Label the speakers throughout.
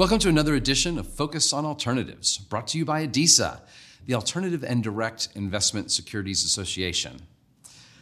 Speaker 1: Welcome to another edition of Focus on Alternatives, brought to you by ADISA, the Alternative and Direct Investment Securities Association.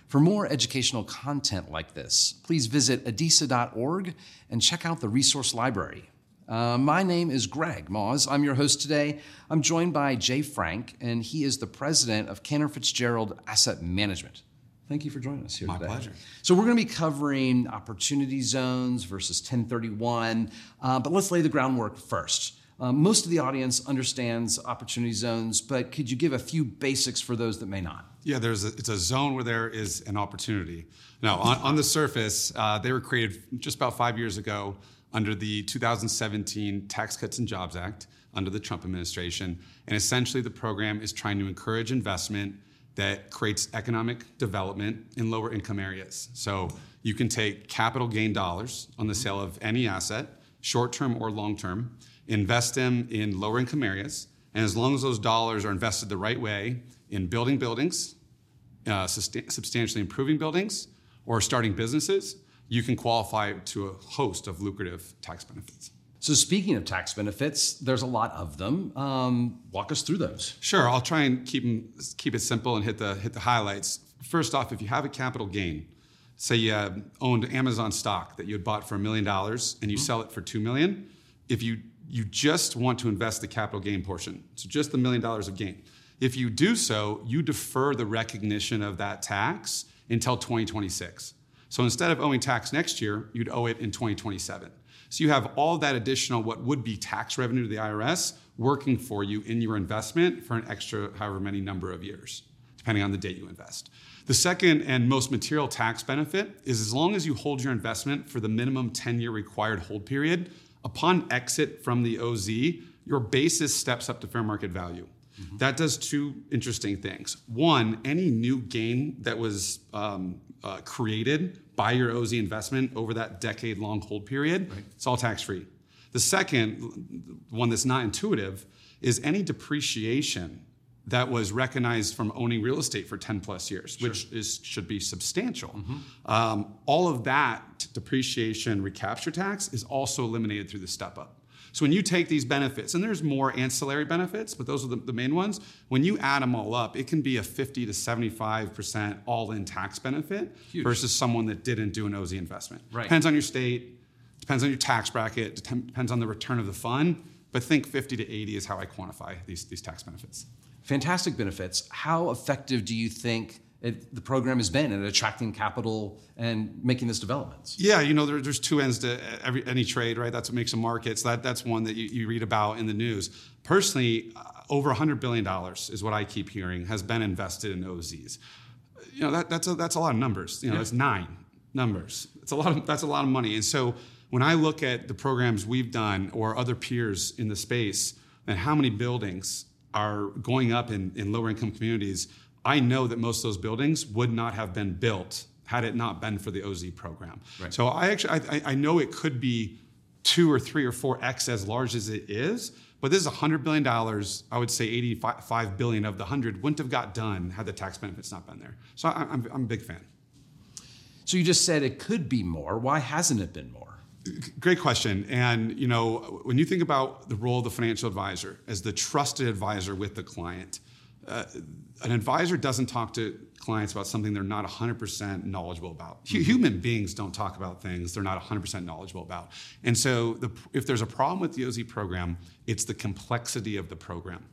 Speaker 1: For more educational content like this, please visit adisa.org and check out the resource library. Uh, my name is Greg Mausz. I'm your host today. I'm joined by Jay Frank, and he is the president of Cantor Fitzgerald Asset Management. Thank you for joining us here today.
Speaker 2: My
Speaker 1: today.
Speaker 2: pleasure.
Speaker 1: So we're going to be covering opportunity zones versus 1031, uh, but let's lay the groundwork first. Uh, most of the audience understands opportunity zones, but could you give a few basics for those that may not?
Speaker 2: Yeah, there's a, it's a zone where there is an opportunity. Now, on, on the surface, uh, they were created just about five years ago under the 2017 Tax Cuts and Jobs Act under the Trump administration. And essentially, the program is trying to encourage investment that creates economic development in lower income areas. So you can take capital gain dollars on the sale of any asset, short term or long term, invest them in lower income areas. And as long as those dollars are invested the right way in building buildings, uh, substantially improving buildings, or starting businesses, you can qualify to a host of lucrative tax benefits.
Speaker 1: So, speaking of tax benefits, there's a lot of them. Um, walk us through those.
Speaker 2: Sure, I'll try and keep keep it simple and hit the hit the highlights. First off, if you have a capital gain, say you uh, owned Amazon stock that you had bought for a million dollars and you sell it for two million, if you you just want to invest the capital gain portion, so just the million dollars of gain. If you do so, you defer the recognition of that tax until 2026. So instead of owing tax next year, you'd owe it in 2027. So you have all that additional, what would be tax revenue to the IRS, working for you in your investment for an extra however many number of years, depending on the date you invest. The second and most material tax benefit is as long as you hold your investment for the minimum 10 year required hold period, upon exit from the OZ, your basis steps up to fair market value. That does two interesting things. One, any new gain that was um, uh, created by your OZ investment over that decade long hold period, it's all tax free. The second, one that's not intuitive, is any depreciation that was recognized from owning real estate for 10 plus years, which is, should be substantial. Um, all of that depreciation recapture tax is also eliminated through the step up. So when you take these benefits, and there's more ancillary benefits, but those are the, the main ones, when you add them all up, it can be a 50 to 75% all in tax benefit
Speaker 1: Huge.
Speaker 2: versus someone that didn't do an OZ investment.
Speaker 1: Right.
Speaker 2: Depends on your state, depends on your tax bracket, depends on the return of the fund, but think 50 to 80 is how I quantify these, these tax benefits.
Speaker 1: Fantastic benefits. How effective do you think it, the program has been at attracting capital and making this developments?
Speaker 2: Yeah, you know, there, there's two ends to every any trade, right? That's what makes a market. So that, that's one that you, you read about in the news. Personally, uh, over $100 billion is what I keep hearing has been invested in OZs. You know, that, that's, a, that's a lot of numbers. You know, that's nine numbers. It's a lot of, that's a lot of money. And so when I look at the programs we've done or other peers in the space and how many buildings are going up in, in lower income communities, I know that most of those buildings would not have been built had it not been for the OZ program.
Speaker 1: Right.
Speaker 2: So I actually I, I know it could be two or three or four x as large as it is, but this is hundred billion dollars. I would say eighty-five billion of the hundred wouldn't have got done had the tax benefits not been there. So I, I'm, I'm a big fan.
Speaker 1: So you just said it could be more. Why hasn't it been more?
Speaker 2: Great question. And you know, when you think about the role of the financial advisor as the trusted advisor with the client, uh, an advisor doesn't talk to clients about something they're not 100% knowledgeable about. Hu- Human beings don't talk about things they're not 100% knowledgeable about. And so, the, if there's a problem with the OZ program, it's the complexity of the program.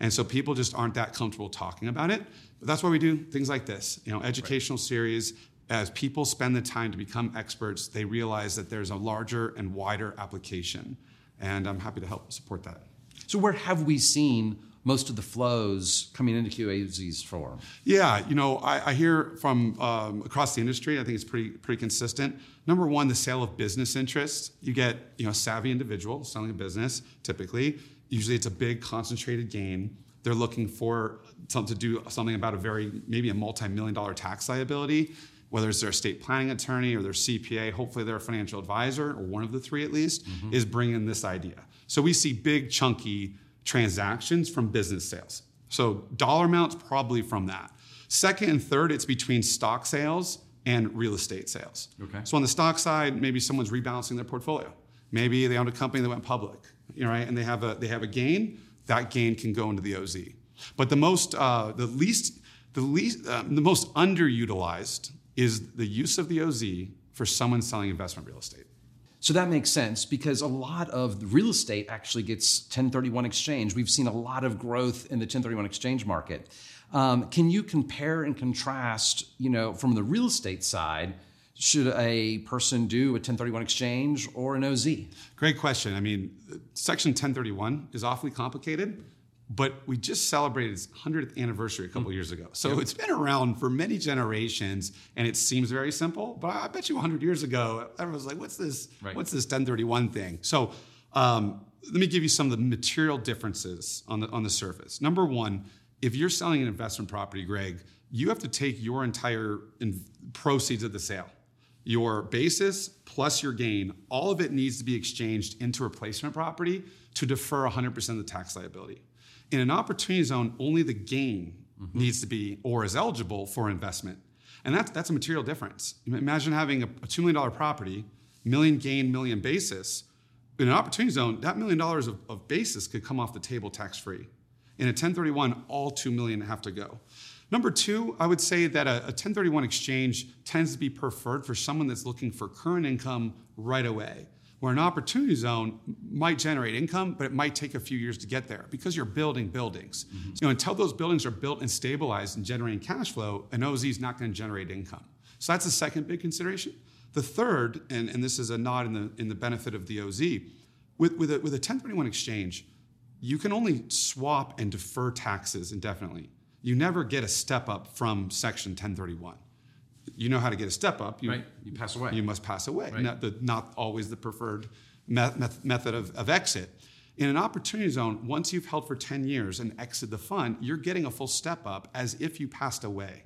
Speaker 2: And so people just aren't that comfortable talking about it. But that's why we do things like this, you know, educational series. As people spend the time to become experts, they realize that there's a larger and wider application. And I'm happy to help support that.
Speaker 1: So where have we seen most of the flows coming into QOZ's form?
Speaker 2: Yeah, you know, I, I hear from um, across the industry. I think it's pretty pretty consistent. Number one, the sale of business interests. You get you know a savvy individual selling a business. Typically, usually it's a big concentrated gain. They're looking for something to do something about a very maybe a multi-million dollar tax liability. Whether it's their estate planning attorney or their CPA, hopefully their financial advisor or one of the three at least, is bringing this idea. So we see big chunky transactions from business sales. So dollar amounts probably from that. Second and third, it's between stock sales and real estate sales.
Speaker 1: Okay.
Speaker 2: So on the stock side, maybe someone's rebalancing their portfolio. Maybe they own a company that went public you know, right? And they have a they have a gain. That gain can go into the OZ. But the most, uh, the least, the least, uh, the most underutilized is the use of the OZ for someone selling investment real estate.
Speaker 1: So that makes sense because a lot of real estate actually gets 1031 exchange. We've seen a lot of growth in the 1031 exchange market. Um, can you compare and contrast, you know, from the real estate side, should a person do a 1031 exchange or an OZ?
Speaker 2: Great question. I mean, Section 1031 is awfully complicated, but we just celebrated its 100th anniversary a couple mm. years ago. So yep. it's been around for many generations and it seems very simple, but I bet you 100 years ago, everyone was like, what's this, right. what's this 1031 thing? So um, let me give you some of the material differences on the, on the surface. Number one, if you're selling an investment property, Greg, you have to take your entire in- proceeds of the sale your basis plus your gain, all of it needs to be exchanged into replacement property to defer 100% of the tax liability. In an opportunity zone, only the gain mm-hmm. needs to be or is eligible for investment. And that's, that's a material difference. Imagine having a, a $2 million property, million gain, million basis. In an opportunity zone, that million dollars of, of basis could come off the table tax free. In a 1031, all 2 million have to go. Number two, I would say that a, a 1031 exchange tends to be preferred for someone that's looking for current income right away where an opportunity zone might generate income, but it might take a few years to get there because you're building buildings. Mm-hmm. You know, until those buildings are built and stabilized and generating cash flow, an OZ is not going to generate income. So that's the second big consideration. The third, and, and this is a nod in the, in the benefit of the OZ, with, with, a, with a 1031 exchange, you can only swap and defer taxes indefinitely you never get a step up from Section 1031. You know how to get a step up.
Speaker 1: You, right. You pass away.
Speaker 2: You must pass away. Right. Not, the, not always the preferred method of, of exit. In an opportunity zone, once you've held for 10 years and exit the fund, you're getting a full step up as if you passed away.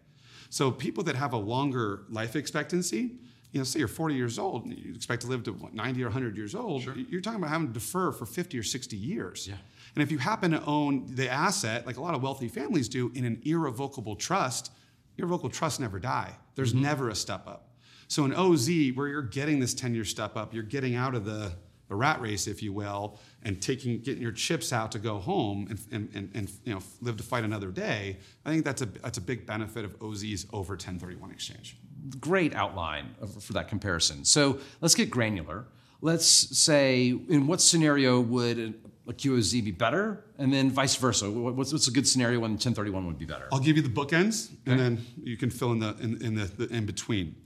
Speaker 2: So people that have a longer life expectancy, you know, say you're 40 years old and you expect to live to what, 90 or 100 years old, sure. you're talking about having to defer for 50 or 60 years.
Speaker 1: Yeah.
Speaker 2: And if you happen to own the asset, like a lot of wealthy families do, in an irrevocable trust, irrevocable trusts never die. There's mm-hmm. never a step up. So in OZ, where you're getting this 10 year step up, you're getting out of the, the rat race, if you will, and taking getting your chips out to go home and, and, and, and you know, live to fight another day. I think that's a, that's a big benefit of OZ's over 1031 exchange.
Speaker 1: Great outline for that comparison. So let's get granular. Let's say, in what scenario would a QOZ be better? And then vice versa. What's, what's a good scenario when 1031 would be better?
Speaker 2: I'll give you the bookends, okay. and then you can fill in the in, in the, the, in between.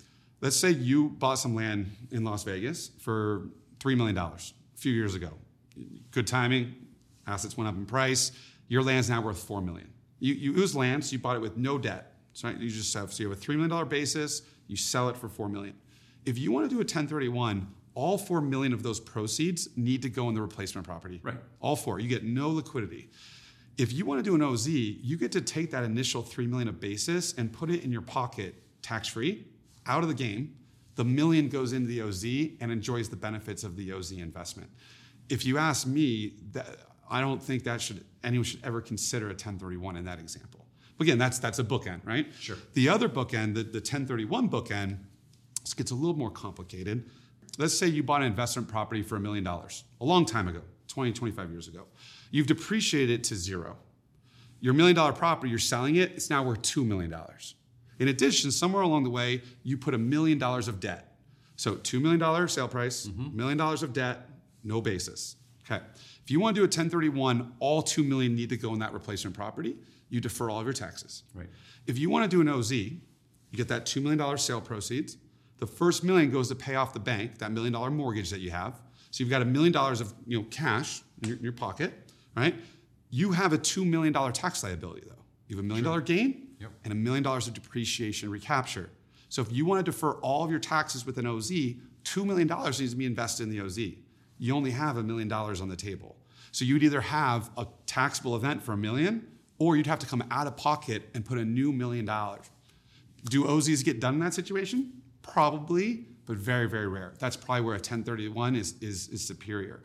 Speaker 2: Let's say you bought some land in Las Vegas for three million dollars a few years ago. Good timing. Assets went up in price. Your land's now worth four million. You, you use land, so you bought it with no debt. So you just have so you have a three million dollar basis. You sell it for four million. If you want to do a 1031, all four million of those proceeds need to go in the replacement property.
Speaker 1: Right.
Speaker 2: All four. You get no liquidity. If you want to do an OZ, you get to take that initial three million of basis and put it in your pocket tax free, out of the game. The million goes into the OZ and enjoys the benefits of the OZ investment. If you ask me, that, I don't think that should anyone should ever consider a 1031 in that example. But again, that's that's a bookend, right?
Speaker 1: Sure.
Speaker 2: The other bookend, the, the 1031 bookend, gets a little more complicated let's say you bought an investment property for a million dollars a long time ago, 20, 25 years ago. You've depreciated it to zero. Your million dollar property, you're selling it, it's now worth $2 million. In addition, somewhere along the way, you put a million dollars of debt. So $2 million sale price, mm-hmm. million dollars of debt, no basis. Okay. If you want to do a 1031, all 2 million need to go in that replacement property. You defer all of your taxes.
Speaker 1: Right.
Speaker 2: If you want to do an OZ, you get that $2 million sale proceeds. The first million goes to pay off the bank, that million dollar mortgage that you have. So you've got a million dollars of you know, cash in your, in your, pocket, right? You have a $2 million tax liability, though. You have a million dollar gain yep. and a million dollars of depreciation recapture. So if you want to defer all of your taxes with an OZ, $2 million needs to be invested in the OZ. You only have a million dollars on the table. So you'd either have a taxable event for a million, or you'd have to come out of pocket and put a new million dollars. Do OZs get done in that situation? Probably, but very, very rare. That's probably where a 1031 is, is, is superior.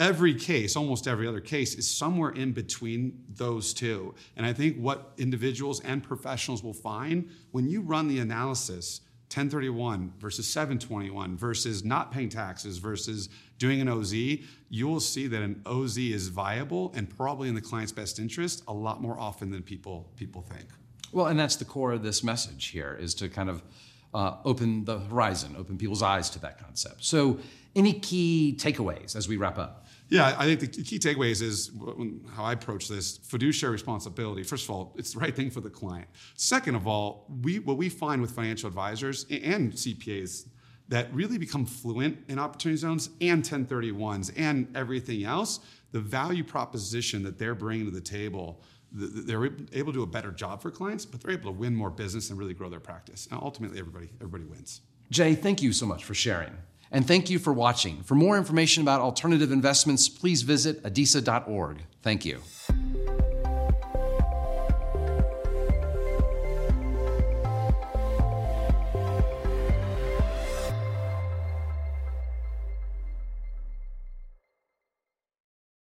Speaker 2: Every case, almost every other case, is somewhere in between those two. And I think what individuals and professionals will find when you run the analysis 1031 versus 721 versus not paying taxes versus doing an OZ, you will see that an OZ is viable and probably in the client's best interest a lot more often than people people think.
Speaker 1: Well, and that's the core of this message here is to kind of uh, open the horizon, open people's eyes to that concept. So, any key takeaways as we wrap up?
Speaker 2: Yeah, I think the key takeaways is how I approach this fiduciary responsibility. First of all, it's the right thing for the client. Second of all, we what we find with financial advisors and CPAs that really become fluent in opportunity zones and 1031s and everything else, the value proposition that they're bringing to the table they're able to do a better job for clients, but they're able to win more business and really grow their practice. And ultimately, everybody everybody wins.
Speaker 1: Jay, thank you so much for sharing. And thank you for watching. For more information about alternative investments, please visit adisa.org. Thank you.